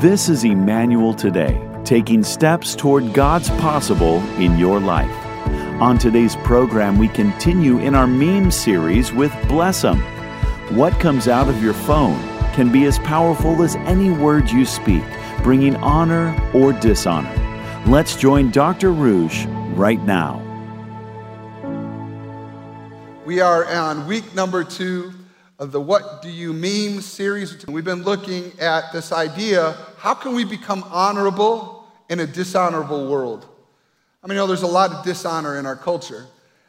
This is Emmanuel Today, taking steps toward God's possible in your life. On today's program, we continue in our meme series with Bless 'em. What comes out of your phone can be as powerful as any word you speak, bringing honor or dishonor. Let's join Dr. Ruch right now. We are on week number two of the What Do You Meme series. We've been looking at this idea how can we become honorable in a dishonorable world? I mean, you know, there's a lot of dishonor in our culture.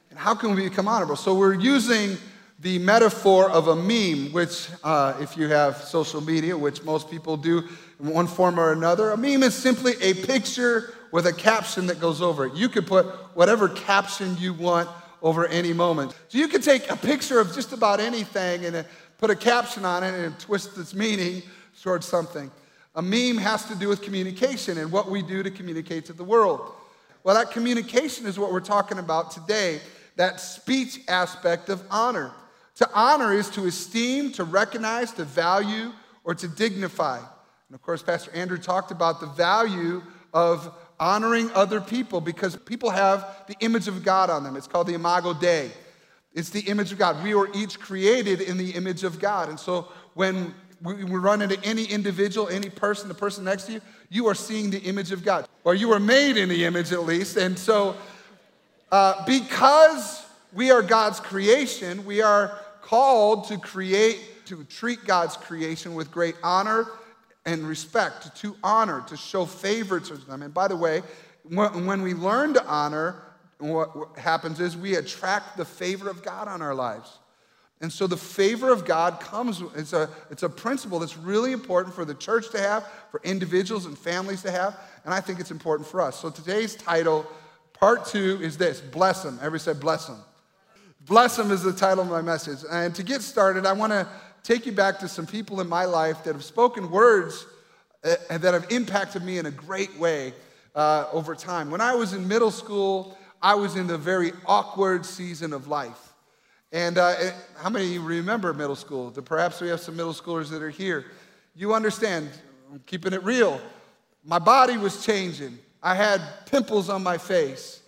And how can we become honorable? So we're using the metaphor of a meme, which, uh, if you have social media, which most people do in one form or another, a meme is simply a picture with a caption that goes over it. You could put whatever caption you want over any moment. So you could take a picture of just about anything and put a caption on it and twist its meaning towards something. A meme has to do with communication and what we do to communicate to the world. Well, that communication is what we're talking about today, that speech aspect of honor. To honor is to esteem, to recognize, to value, or to dignify. And of course, Pastor Andrew talked about the value of honoring other people because people have the image of God on them. It's called the Imago Dei. It's the image of God. We were each created in the image of God. And so when we run into any individual, any person, the person next to you, you are seeing the image of God. Or you were made in the image at least. And so uh, because we are God's creation, we are called to create, to treat God's creation with great honor and respect, to honor, to show favor to them. And by the way, when we learn to honor, what happens is we attract the favor of God on our lives. And so the favor of God comes, it's a, it's a principle that's really important for the church to have, for individuals and families to have, and I think it's important for us. So today's title, part two, is this Bless them. Everybody said, Bless them. Bless them is the title of my message. And to get started, I want to take you back to some people in my life that have spoken words uh, that have impacted me in a great way uh, over time. When I was in middle school, I was in the very awkward season of life. And uh, how many of you remember middle school? Perhaps we have some middle schoolers that are here. You understand, I'm keeping it real. My body was changing. I had pimples on my face.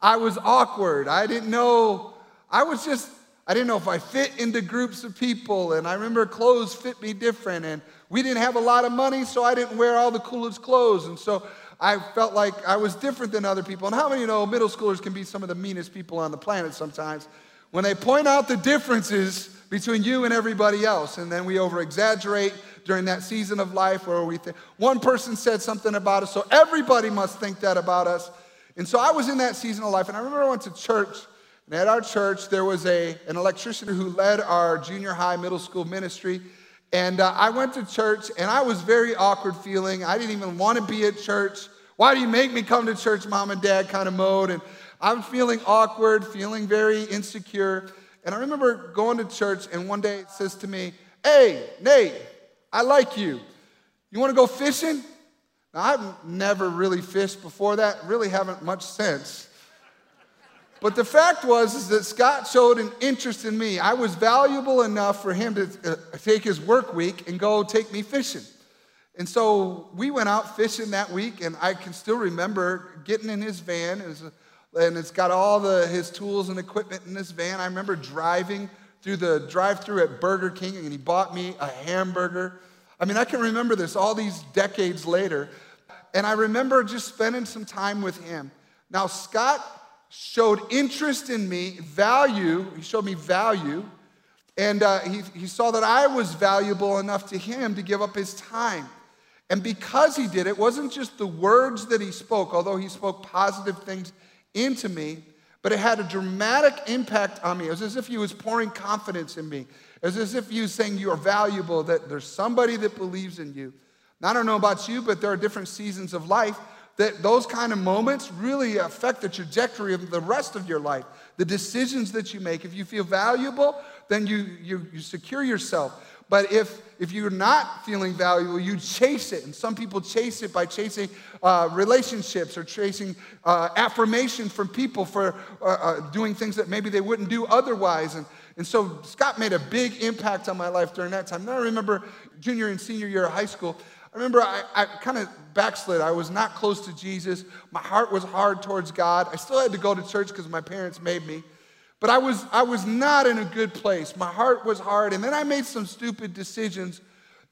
I was awkward. I didn't know. I was just I didn't know if I fit into groups of people, and I remember clothes fit me different, and we didn't have a lot of money, so I didn't wear all the coolest clothes, and so I felt like I was different than other people. And how many you know middle schoolers can be some of the meanest people on the planet sometimes? When they point out the differences between you and everybody else, and then we over exaggerate during that season of life where we think one person said something about us, so everybody must think that about us. And so I was in that season of life, and I remember I went to church and at our church, there was a, an electrician who led our junior high, middle school ministry. And uh, I went to church and I was very awkward feeling. I didn't even want to be at church. Why do you make me come to church, mom and dad kind of mode? And I'm feeling awkward, feeling very insecure. And I remember going to church and one day it says to me, Hey, Nate, I like you. You want to go fishing? Now, I've never really fished before that, really haven't much since. But the fact was is that Scott showed an interest in me. I was valuable enough for him to uh, take his work week and go take me fishing. And so we went out fishing that week, and I can still remember getting in his van, and it's got all the, his tools and equipment in this van. I remember driving through the drive-through at Burger King, and he bought me a hamburger. I mean, I can remember this all these decades later, and I remember just spending some time with him. Now, Scott showed interest in me, value. He showed me value. And uh, he, he saw that I was valuable enough to him to give up his time. And because he did, it wasn't just the words that he spoke, although he spoke positive things into me, but it had a dramatic impact on me. It was as if he was pouring confidence in me. It was as if he was saying, You are valuable, that there's somebody that believes in you. Now, I don't know about you, but there are different seasons of life that those kind of moments really affect the trajectory of the rest of your life, the decisions that you make. If you feel valuable, then you, you, you secure yourself. But if, if you're not feeling valuable, you chase it. And some people chase it by chasing uh, relationships or chasing uh, affirmation from people for uh, uh doing things that maybe they wouldn't do otherwise. And, and so Scott made a big impact on my life during that time. Then I remember junior and senior year of high school, I remember I, I kind of backslid. I was not close to Jesus. My heart was hard towards God. I still had to go to church because my parents made me. But I was, I was not in a good place. My heart was hard. And then I made some stupid decisions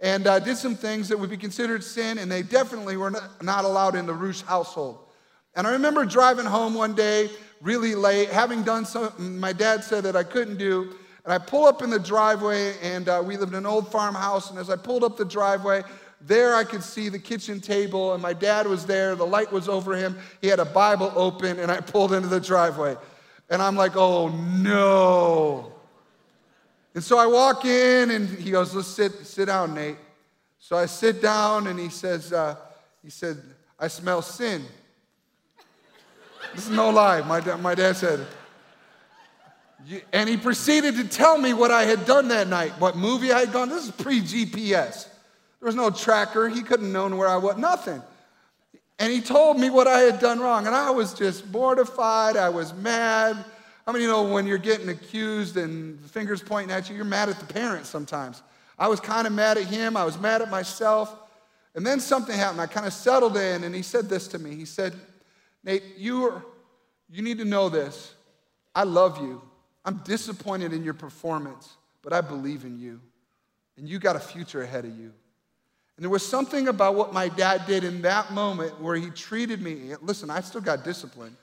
and uh, did some things that would be considered sin, and they definitely were not, allowed in the Ruch household. And I remember driving home one day really late, having done something my dad said that I couldn't do. And I pull up in the driveway, and uh, we lived in an old farmhouse. And as I pulled up the driveway, there I could see the kitchen table, and my dad was there. The light was over him. He had a Bible open, and I pulled into the driveway. And I'm like, oh no. And so I walk in, and he goes, let's sit, sit down, Nate. So I sit down, and he says, uh, he said, I smell sin. This is no lie. My, my dad said, and he proceeded to tell me what I had done that night, what movie I had gone. This is pre GPS. There was no tracker. He couldn't known where I was, nothing. And he told me what I had done wrong. And I was just mortified. I was mad. I mean, you know, when you're getting accused and the fingers pointing at you, you're mad at the parents sometimes. I was kind of mad at him. I was mad at myself. And then something happened. I kind of settled in, and he said this to me. He said, Nate, you, are, you need to know this. I love you. I'm disappointed in your performance, but I believe in you. And you got a future ahead of you. And there was something about what my dad did in that moment where he treated me. Listen, I still got discipline.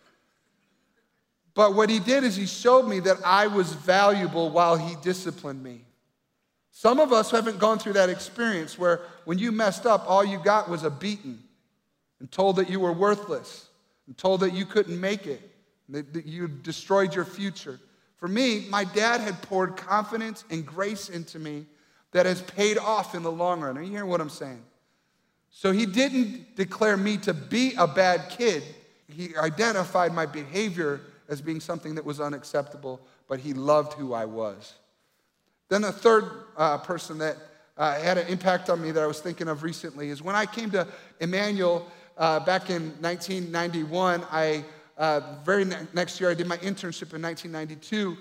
But what he did is he showed me that I was valuable while he disciplined me. Some of us haven't gone through that experience where when you messed up, all you got was a beating and told that you were worthless and told that you couldn't make it, that you destroyed your future. For me, my dad had poured confidence and grace into me that has paid off in the long run. Are you hearing what I'm saying? So he didn't declare me to be a bad kid. He identified my behavior as being something that was unacceptable, but he loved who I was. Then the third uh, person that uh, had an impact on me that I was thinking of recently is when I came to Emmanuel uh, back in 1991. I uh, very ne- next year I did my internship in 1992,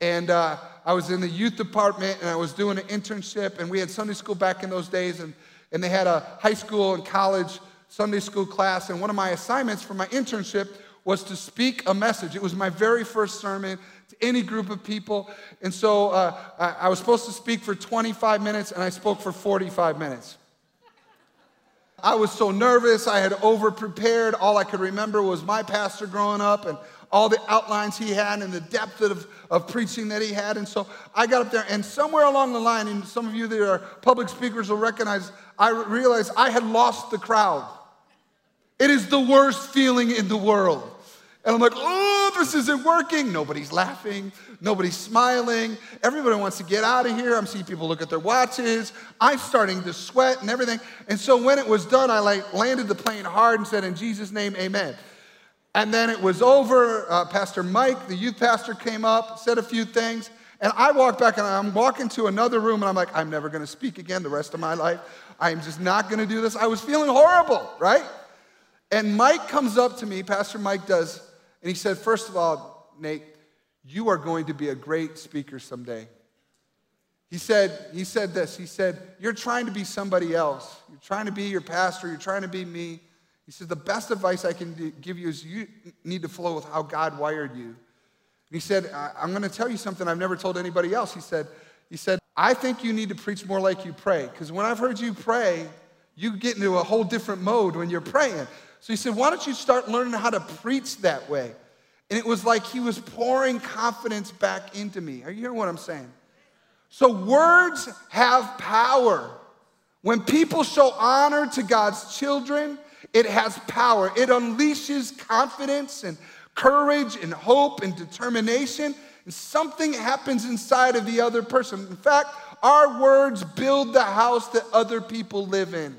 and uh, I was in the youth department and I was doing an internship, and we had Sunday school back in those days, and and they had a high school and college Sunday school class, and one of my assignments for my internship was to speak a message. It was my very first sermon to any group of people. And so uh, I, I was supposed to speak for 25 minutes, and I spoke for 45 minutes. I was so nervous. I had over prepared. All I could remember was my pastor growing up and all the outlines he had and the depth of, of preaching that he had. And so I got up there, and somewhere along the line, and some of you that are public speakers will recognize, I realized I had lost the crowd. It is the worst feeling in the world. And I'm like, oh, this isn't working. Nobody's laughing. Nobody's smiling. Everybody wants to get out of here. I'm seeing people look at their watches. I'm starting to sweat and everything. And so when it was done, I like landed the plane hard and said, in Jesus' name, amen. And then it was over. Uh, pastor Mike, the youth pastor, came up, said a few things. And I walked back and I'm walking to another room and I'm like, I'm never going to speak again the rest of my life. I'm just not going to do this. I was feeling horrible, right? And Mike comes up to me, Pastor Mike does, and he said, First of all, Nate, you are going to be a great speaker someday. He said, he said this. He said, You're trying to be somebody else. You're trying to be your pastor. You're trying to be me. He said, The best advice I can give you is you need to flow with how God wired you. And he said, I'm going to tell you something I've never told anybody else. He said, he said, I think you need to preach more like you pray. Because when I've heard you pray, you get into a whole different mode when you're praying. So he said, Why don't you start learning how to preach that way? And it was like he was pouring confidence back into me. Are you hearing what I'm saying? So words have power. When people show honor to God's children, it has power. It unleashes confidence and courage and hope and determination. And something happens inside of the other person. In fact, our words build the house that other people live in.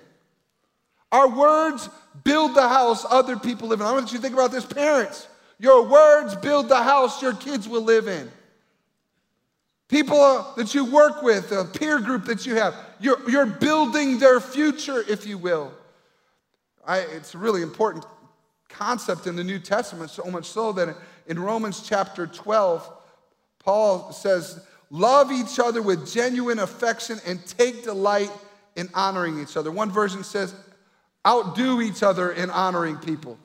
Our words build the house other people live in. I want you to think about this, parents. Your words build the house your kids will live in. People that you work with, a peer group that you have, you're, you're building their future, if you will. I, it's a really important concept in the New Testament, so much so that in Romans chapter 12, Paul says, Love each other with genuine affection and take delight in honoring each other. One version says, outdo each other in honoring people.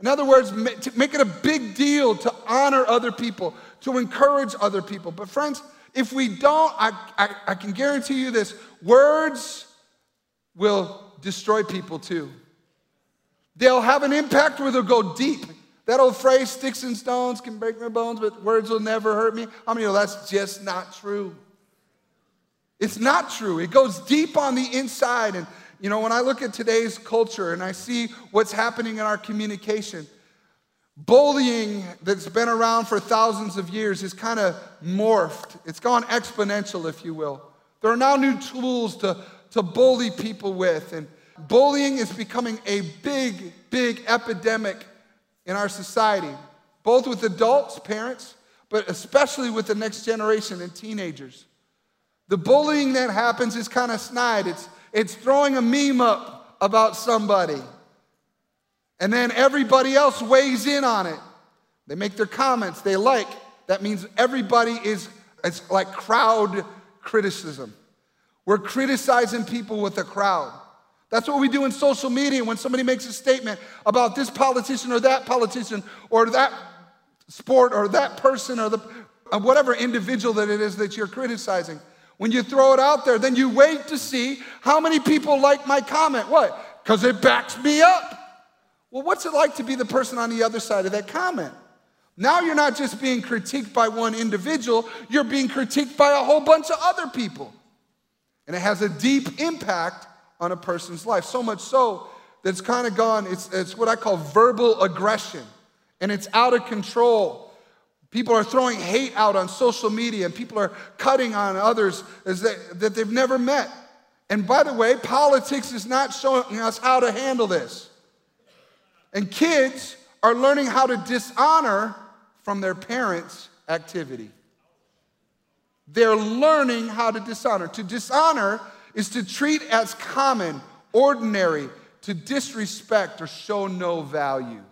In other words, make it a big deal to honor other people, to encourage other people. But, friends, if we don't, I, I, I can guarantee you this words will destroy people too. They'll have an impact where they'll go deep. That old phrase, sticks and stones can break my bones, but words will never hurt me. I mean, that's just not true. It's not true. It goes deep on the inside. And, you know, when I look at today's culture and I see what's happening in our communication, bullying that's been around for thousands of years is kind of morphed. It's gone exponential, if you will. There are now new tools to, to bully people with. And bullying is becoming a big, big epidemic in our society, both with adults, parents, but especially with the next generation and teenagers. The bullying that happens is kind of snide. It's, it's throwing a meme up about somebody. And then everybody else weighs in on it. They make their comments, they like. That means everybody is, it's like crowd criticism. We're criticizing people with a crowd. That's what we do in social media when somebody makes a statement about this politician or that politician or that sport or that person or the, uh, whatever individual that it is that you're criticizing. When you throw it out there, then you wait to see how many people like my comment. What? Because it backs me up. Well, what's it like to be the person on the other side of that comment? Now you're not just being critiqued by one individual, you're being critiqued by a whole bunch of other people. And it has a deep impact on a person's life. So much so that it's kind of gone, it's, it's what I call verbal aggression, and it's out of control. People are throwing hate out on social media, and people are cutting on others they, that they've never met. And by the way, politics is not showing us how to handle this. And kids are learning how to dishonor from their parents' activity. They're learning how to dishonor. To dishonor is to treat as common, ordinary, to disrespect or show no value.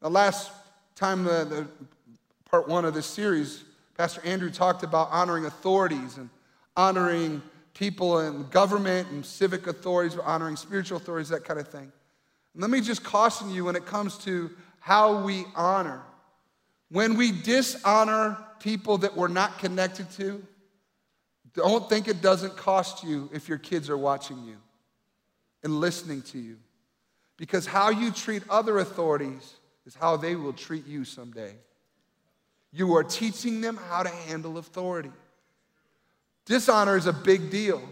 The last time, the, the part one of this series, Pastor Andrew talked about honoring authorities and honoring people in government and civic authorities, honoring spiritual authorities, that kind of thing. And let me just caution you when it comes to how we honor. When we dishonor people that we're not connected to, don't think it doesn't cost you if your kids are watching you and listening to you. Because how you treat other authorities is how they will treat you someday. You are teaching them how to handle authority. Dishonor is a big deal.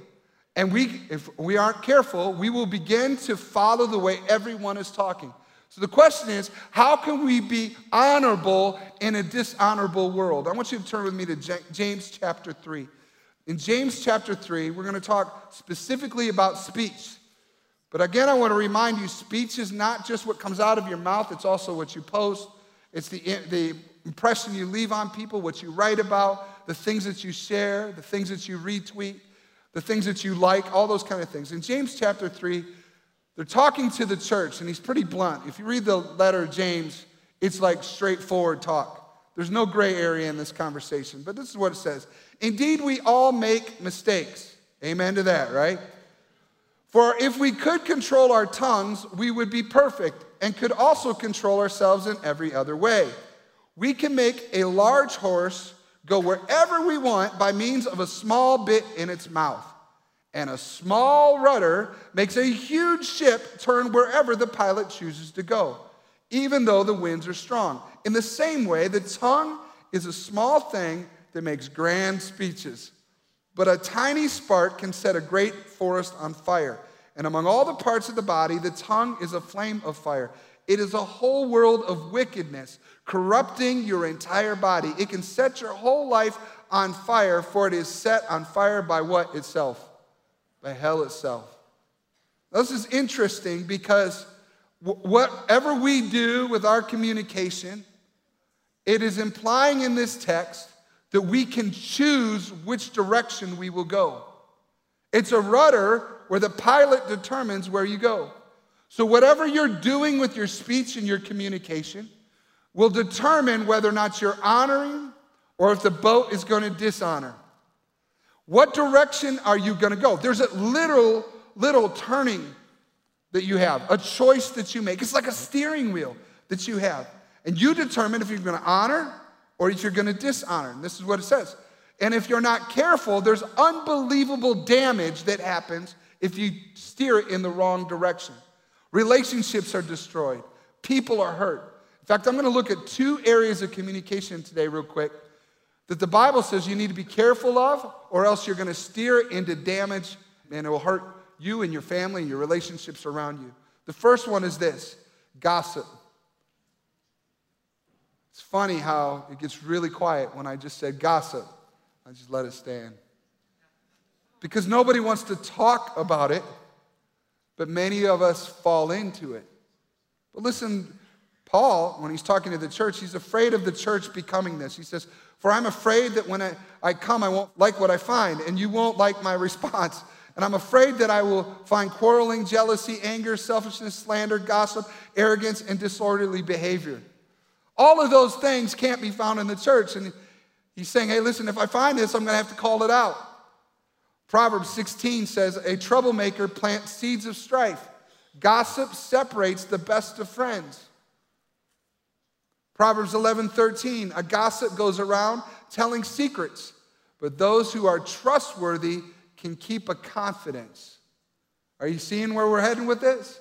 And we, if we aren't careful, we will begin to follow the way everyone is talking. So the question is, how can we be honorable in a dishonorable world? I want you to turn with me to James chapter 3. In James chapter 3, we're going to talk specifically about speech. But again, I want to remind you speech is not just what comes out of your mouth, it's also what you post, it's the, the impression you leave on people, what you write about, the things that you share, the things that you retweet, the things that you like, all those kind of things. In James chapter 3, they're talking to the church, and he's pretty blunt. If you read the letter of James, it's like straightforward talk. There's no gray area in this conversation, but this is what it says. Indeed, we all make mistakes. Amen to that, right? For if we could control our tongues, we would be perfect and could also control ourselves in every other way. We can make a large horse go wherever we want by means of a small bit in its mouth. And a small rudder makes a huge ship turn wherever the pilot chooses to go, even though the winds are strong. In the same way, the tongue is a small thing that makes grand speeches. But a tiny spark can set a great forest on fire. And among all the parts of the body, the tongue is a flame of fire. It is a whole world of wickedness, corrupting your entire body. It can set your whole life on fire, for it is set on fire by what itself? By hell itself. This is interesting because whatever we do with our communication, it is implying in this text that we can choose which direction we will go. It's a rudder where the pilot determines where you go. So, whatever you're doing with your speech and your communication will determine whether or not you're honoring or if the boat is going to dishonor. What direction are you going to go? There's a little, little turning that you have, a choice that you make. It's like a steering wheel that you have. And you determine if you're going to honor or if you're going to dishonor. And this is what it says. And if you're not careful, there's unbelievable damage that happens if you steer it in the wrong direction. Relationships are destroyed, people are hurt. In fact, I'm going to look at two areas of communication today, real quick, that the Bible says you need to be careful of, or else you're going to steer into damage and it will hurt you and your family and your relationships around you. The first one is this gossip. It's funny how it gets really quiet when I just said gossip. I just let it stand. Because nobody wants to talk about it, but many of us fall into it. But listen, Paul, when he's talking to the church, he's afraid of the church becoming this. He says, For I'm afraid that when I, I come, I won't like what I find, and you won't like my response. And I'm afraid that I will find quarreling, jealousy, anger, selfishness, slander, gossip, arrogance, and disorderly behavior. All of those things can't be found in the church. And he's saying, hey, listen, if I find this, I'm going to have to call it out. Proverbs 16 says, a troublemaker plants seeds of strife. Gossip separates the best of friends. Proverbs 11, 13, a gossip goes around telling secrets, but those who are trustworthy can keep a confidence. Are you seeing where we're heading with this?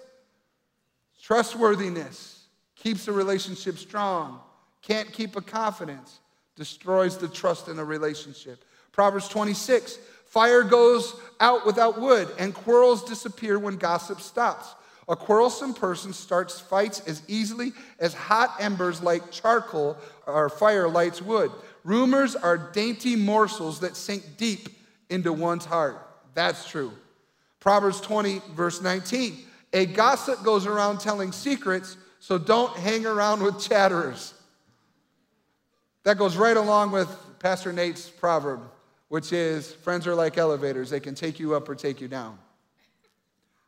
Trustworthiness keeps a relationship strong. Can't keep a confidence, destroys the trust in a relationship. Proverbs 26 fire goes out without wood, and quarrels disappear when gossip stops. A quarrelsome person starts fights as easily as hot embers like charcoal or fire lights wood. Rumors are dainty morsels that sink deep into one's heart. That's true. Proverbs 20, verse 19. A gossip goes around telling secrets, so don't hang around with chatterers. That goes right along with Pastor Nate's proverb, which is friends are like elevators, they can take you up or take you down.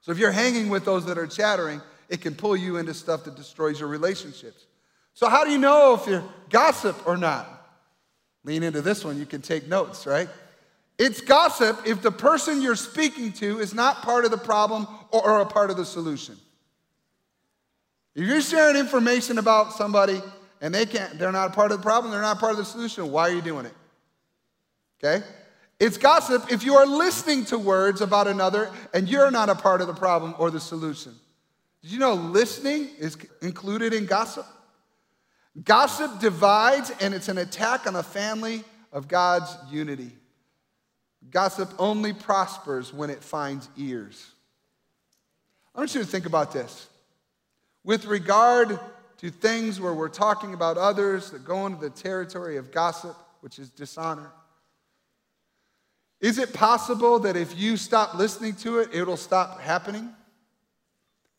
So if you're hanging with those that are chattering, it can pull you into stuff that destroys your relationships. So, how do you know if you're gossip or not? Lean into this one, you can take notes, right? It's gossip if the person you're speaking to is not part of the problem or a part of the solution. If you're sharing information about somebody and they can't, they're not a part of the problem, they're not part of the solution, why are you doing it? Okay? It's gossip if you are listening to words about another and you're not a part of the problem or the solution. Did you know listening is included in gossip? Gossip divides and it's an attack on the family of God's unity. Gossip only prospers when it finds ears. I want you to think about this. With regard to things where we're talking about others that go into the territory of gossip, which is dishonor, is it possible that if you stop listening to it, it'll stop happening?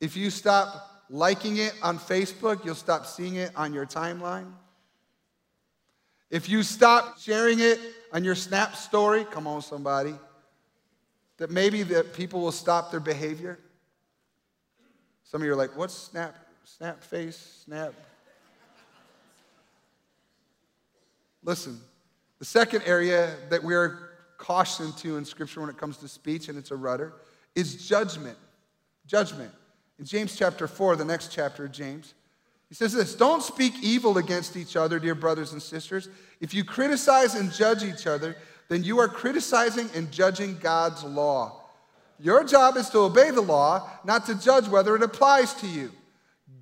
If you stop liking it on Facebook, you'll stop seeing it on your timeline? If you stop sharing it on your Snap story, come on, somebody, that maybe that people will stop their behavior. Some of you are like, what's Snap? Snap face? Snap? Listen, the second area that we're cautioned to in Scripture when it comes to speech, and it's a rudder, is judgment. Judgment. In James chapter 4, the next chapter of James, he says this Don't speak evil against each other, dear brothers and sisters. If you criticize and judge each other, then you are criticizing and judging God's law. Your job is to obey the law, not to judge whether it applies to you.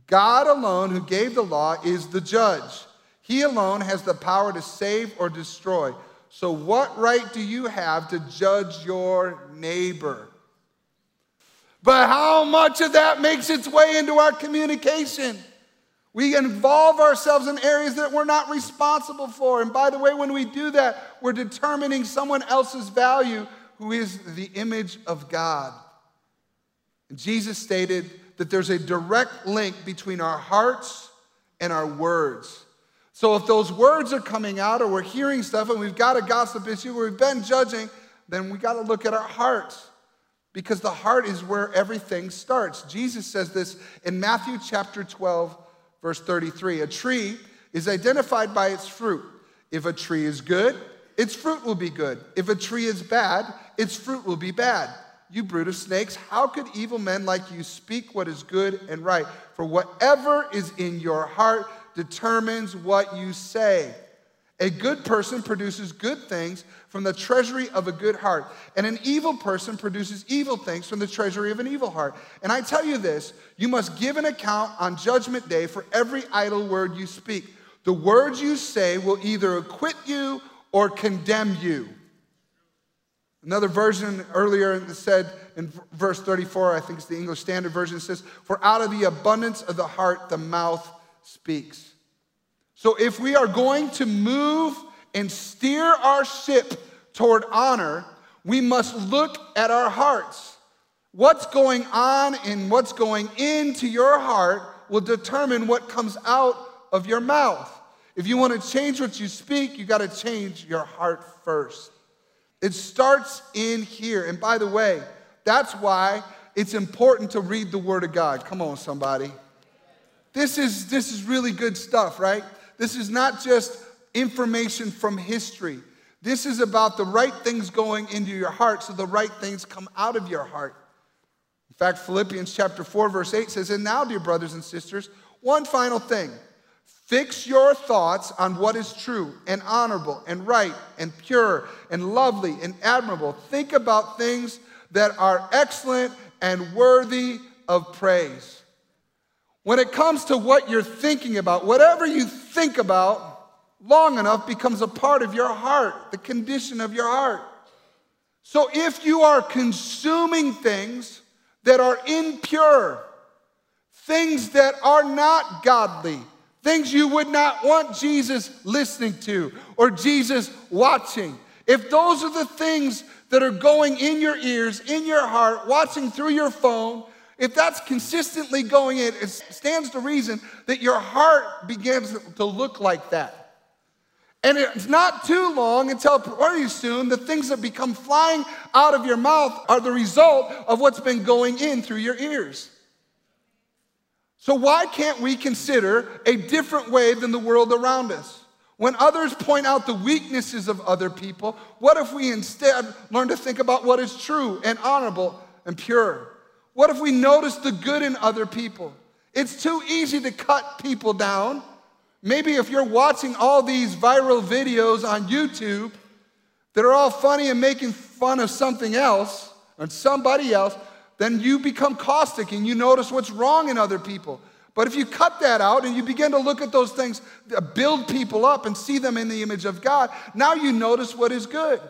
God alone, who gave the law, is the judge. He alone has the power to save or destroy. So, what right do you have to judge your neighbor? But how much of that makes its way into our communication? We involve ourselves in areas that we're not responsible for. And by the way, when we do that, we're determining someone else's value who is the image of God. And Jesus stated that there's a direct link between our hearts and our words. So if those words are coming out or we're hearing stuff and we've got a gossip issue or we've been judging, then we got to look at our hearts because the heart is where everything starts. Jesus says this in Matthew chapter 12 Verse 33 A tree is identified by its fruit. If a tree is good, its fruit will be good. If a tree is bad, its fruit will be bad. You brood of snakes, how could evil men like you speak what is good and right? For whatever is in your heart determines what you say. A good person produces good things from the treasury of a good heart, and an evil person produces evil things from the treasury of an evil heart. And I tell you this you must give an account on judgment day for every idle word you speak. The words you say will either acquit you or condemn you. Another version earlier said in verse 34, I think it's the English Standard Version, says, For out of the abundance of the heart, the mouth speaks. So if we are going to move and steer our ship toward honor, we must look at our hearts. What's going on and what's going into your heart will determine what comes out of your mouth. If you want to change what you speak, you got to change your heart first. It starts in here. And by the way, that's why it's important to read the Word of God. Come on, somebody. This is, this is really good stuff, right? This is not just information from history. This is about the right things going into your heart so the right things come out of your heart. In fact, Philippians chapter 4 verse 8 says, "And now, dear brothers and sisters, one final thing. Fix your thoughts on what is true and honorable and right and pure and lovely and admirable. Think about things that are excellent and worthy of praise." When it comes to what you're thinking about, whatever you think about long enough becomes a part of your heart, the condition of your heart. So if you are consuming things that are impure, things that are not godly, things you would not want Jesus listening to or Jesus watching, if those are the things that are going in your ears, in your heart, watching through your phone, if that's consistently going in, it stands to reason that your heart begins to look like that. And it's not too long until pretty soon the things that become flying out of your mouth are the result of what's been going in through your ears. So, why can't we consider a different way than the world around us? When others point out the weaknesses of other people, what if we instead learn to think about what is true and honorable and pure? What if we notice the good in other people? It's too easy to cut people down. Maybe if you're watching all these viral videos on YouTube that are all funny and making fun of something else or somebody else, then you become caustic and you notice what's wrong in other people. But if you cut that out and you begin to look at those things, uh, build people up and see them in the image of God, now you notice what is good.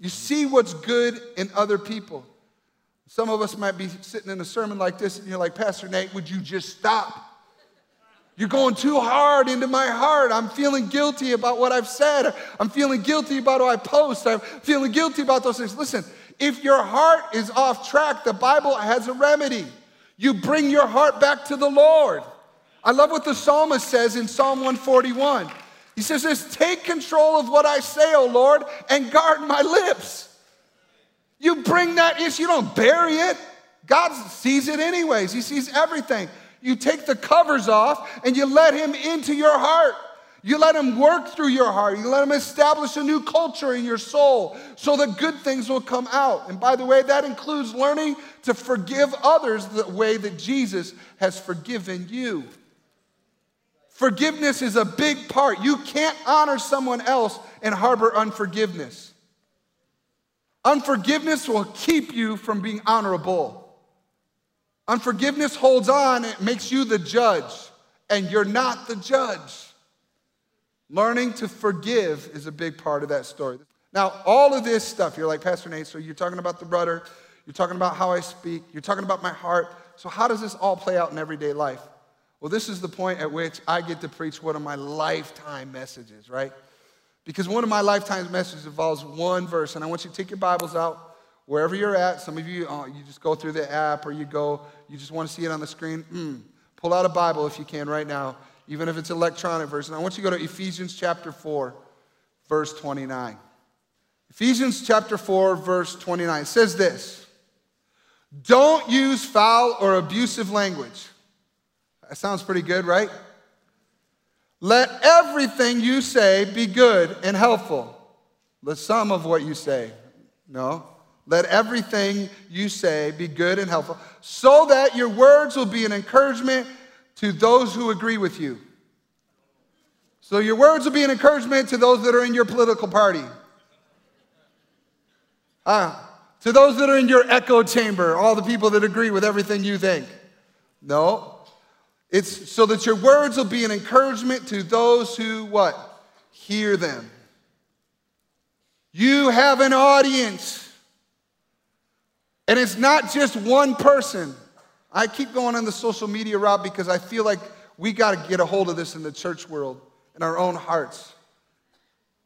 You see what's good in other people. Some of us might be sitting in a sermon like this and you're like, Pastor Nate, would you just stop? You're going too hard into my heart. I'm feeling guilty about what I've said. I'm feeling guilty about what I post. I'm feeling guilty about those things. Listen, if your heart is off track, the Bible has a remedy. You bring your heart back to the Lord. I love what the psalmist says in Psalm 141. He says this Take control of what I say, O Lord, and guard my lips. You bring that issue, you don't bury it. God sees it anyways, He sees everything. You take the covers off and you let Him into your heart. You let Him work through your heart. You let Him establish a new culture in your soul so that good things will come out. And by the way, that includes learning to forgive others the way that Jesus has forgiven you. Forgiveness is a big part. You can't honor someone else and harbor unforgiveness. Unforgiveness will keep you from being honorable. Unforgiveness holds on, it makes you the judge, and you're not the judge. Learning to forgive is a big part of that story. Now, all of this stuff, you're like, Pastor Nate, so you're talking about the rudder, you're talking about how I speak, you're talking about my heart. So, how does this all play out in everyday life? Well, this is the point at which I get to preach one of my lifetime messages, right? Because one of my lifetime messages involves one verse, and I want you to take your Bibles out wherever you're at. Some of you, uh, you just go through the app or you go, you just want to see it on the screen. Mm, pull out a Bible if you can right now, even if it's electronic version. I want you to go to Ephesians chapter 4, verse 29. Ephesians chapter 4, verse 29 says this Don't use foul or abusive language. That sounds pretty good, right? Let everything you say be good and helpful. Let some of what you say. No. Let everything you say be good and helpful, so that your words will be an encouragement to those who agree with you. So your words will be an encouragement to those that are in your political party. Ah, to those that are in your echo chamber, all the people that agree with everything you think. No. It's so that your words will be an encouragement to those who what? Hear them. You have an audience. And it's not just one person. I keep going on the social media route because I feel like we got to get a hold of this in the church world, in our own hearts.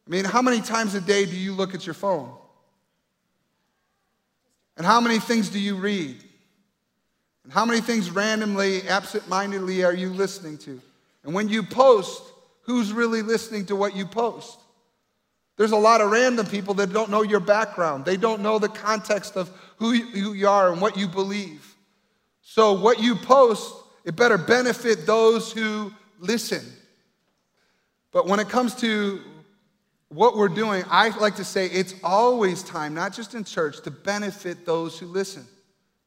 I mean, how many times a day do you look at your phone? And how many things do you read? And how many things randomly, absent mindedly are you listening to? And when you post, who's really listening to what you post? There's a lot of random people that don't know your background. They don't know the context of who you are and what you believe. So, what you post, it better benefit those who listen. But when it comes to what we're doing, I like to say it's always time, not just in church, to benefit those who listen,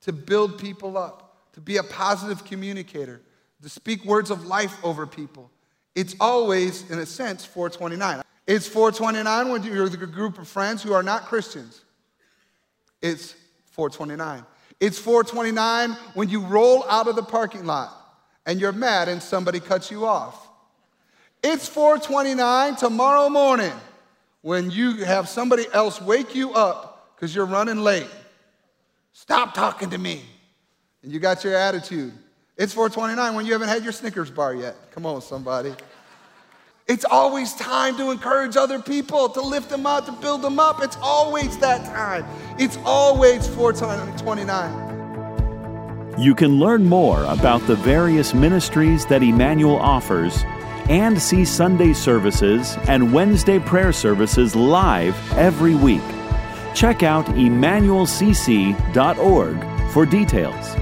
to build people up, to be a positive communicator, to speak words of life over people. It's always, in a sense, 429. It's 429 when you're with a group of friends who are not Christians. It's 429. It's 429 when you roll out of the parking lot and you're mad and somebody cuts you off. It's 429 tomorrow morning when you have somebody else wake you up because you're running late. Stop talking to me. And you got your attitude. It's 429 when you haven't had your Snickers bar yet. Come on, somebody. It's always time to encourage other people, to lift them up, to build them up. It's always that time. It's always 429. You can learn more about the various ministries that Emmanuel offers and see Sunday services and Wednesday prayer services live every week. Check out emmanuelcc.org for details.